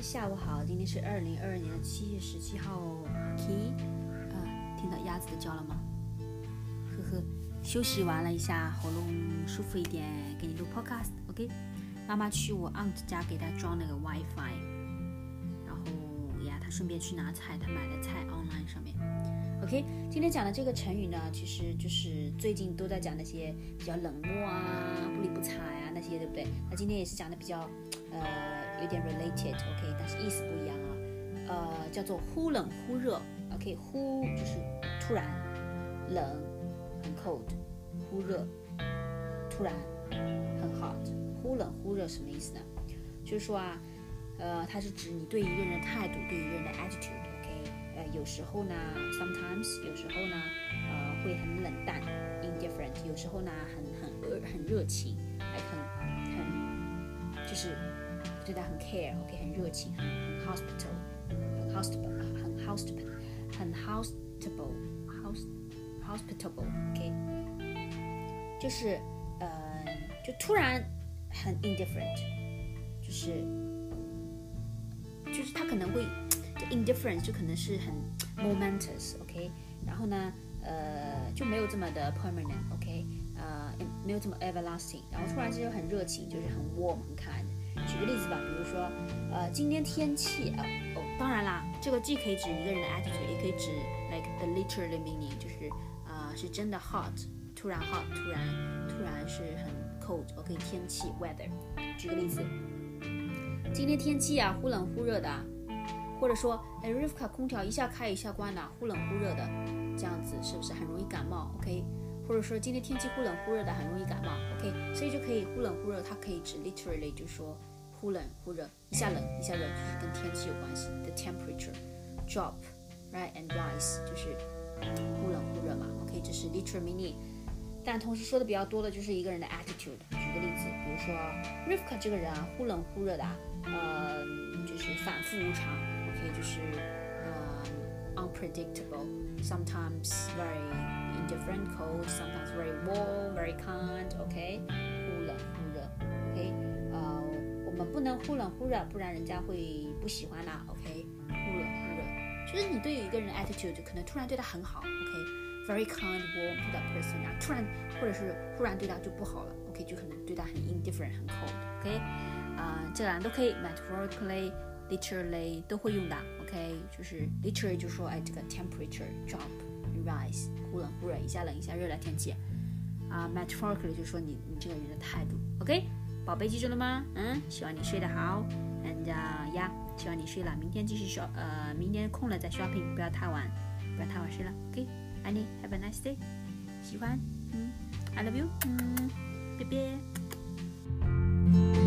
下午好，今天是二零二二年的七月十七号。，K，呃，听到鸭子的叫了吗？呵呵，休息完了一下，喉咙舒服一点，给你录 podcast。OK，妈妈去我 aunt 家给她装那个 WiFi，后呀，她顺便去拿菜，她买的菜 online 上面。OK，今天讲的这个成语呢，其实就是最近都在讲那些比较冷漠啊、不理不睬啊那些，对不对？那今天也是讲的比较，呃。有点 related，OK，但是意思不一样啊。呃，叫做忽冷忽热，OK，忽就是突然冷，很 cold，忽热突然很 hot，忽冷忽热什么意思呢？就是说啊，呃，它是指你对一个人的态度，对一个人的 attitude，OK，呃，有时候呢，sometimes，有时候呢，呃，会很冷淡，indifferent，有时候呢，很很很热情，还很很就是。对他很 care，OK，很热情，很 hospital 很 hospital 很 hospitable 很 hospitable hospitable ok 就是呃，就突然很 indifferent，就是他可能会就 indifference 就可能是很 momentous，OK，然后呢，呃，就没有这么的 permanent，OK，呃，没有这么 everlasting，然后突然之间很热情，就是很 warm，很 kind。举个例子吧，比如说，呃，今天天气啊，哦，当然啦，这个既可以指一个人的 attitude，也可以指 like the literally meaning，就是啊，是真的 hot，突然 hot，突然突然是很 cold，OK，天气 weather。举个例子，今天天气啊，忽冷忽热的，或者说，哎，Rivka 空调一下开一下关的，忽冷忽热的，这样子是不是很容易感冒？OK。或者说今天天气忽冷忽热的，很容易感冒，OK，所以就可以忽冷忽热，它可以指 literally 就说忽冷忽热，一下冷一下热，就是跟天气有关系。The temperature drop, right and rise 就是忽冷忽热嘛，OK，这是 literal meaning。但同时说的比较多的就是一个人的 attitude。例子，比如说 Rivka 这个人啊，忽冷忽热的，呃，就是反复无常，OK，就是呃 unpredictable，sometimes very indifferent cold，sometimes very warm, very kind. OK，忽冷忽热。OK，呃，我们不能忽冷忽热，不然人家会不喜欢啦。OK，忽冷忽热，就是你对于一个人 attitude，可能突然对他很好，OK。Very kind, warm to that person 然后。突然或者是忽然对他就不好了。OK，就可能对他很 indifferent, 很 cold。OK，啊，这两都可以，metaphorically, literally 都会用的。OK，就是 literally 就说哎这个 temperature drop。rise，忽冷忽热，一下冷一下热的天气，啊，metaphorically 就说你你这个人的态度，OK，宝贝记住了吗？嗯，希望你睡得好，and 呀，希望你睡了，明天继续 shop，呃，明天空了再 shopping，不要太晚，不要太晚睡了，OK，Annie, have a nice day. 喜欢，嗯，I mm, love you，嗯，拜拜。Mm,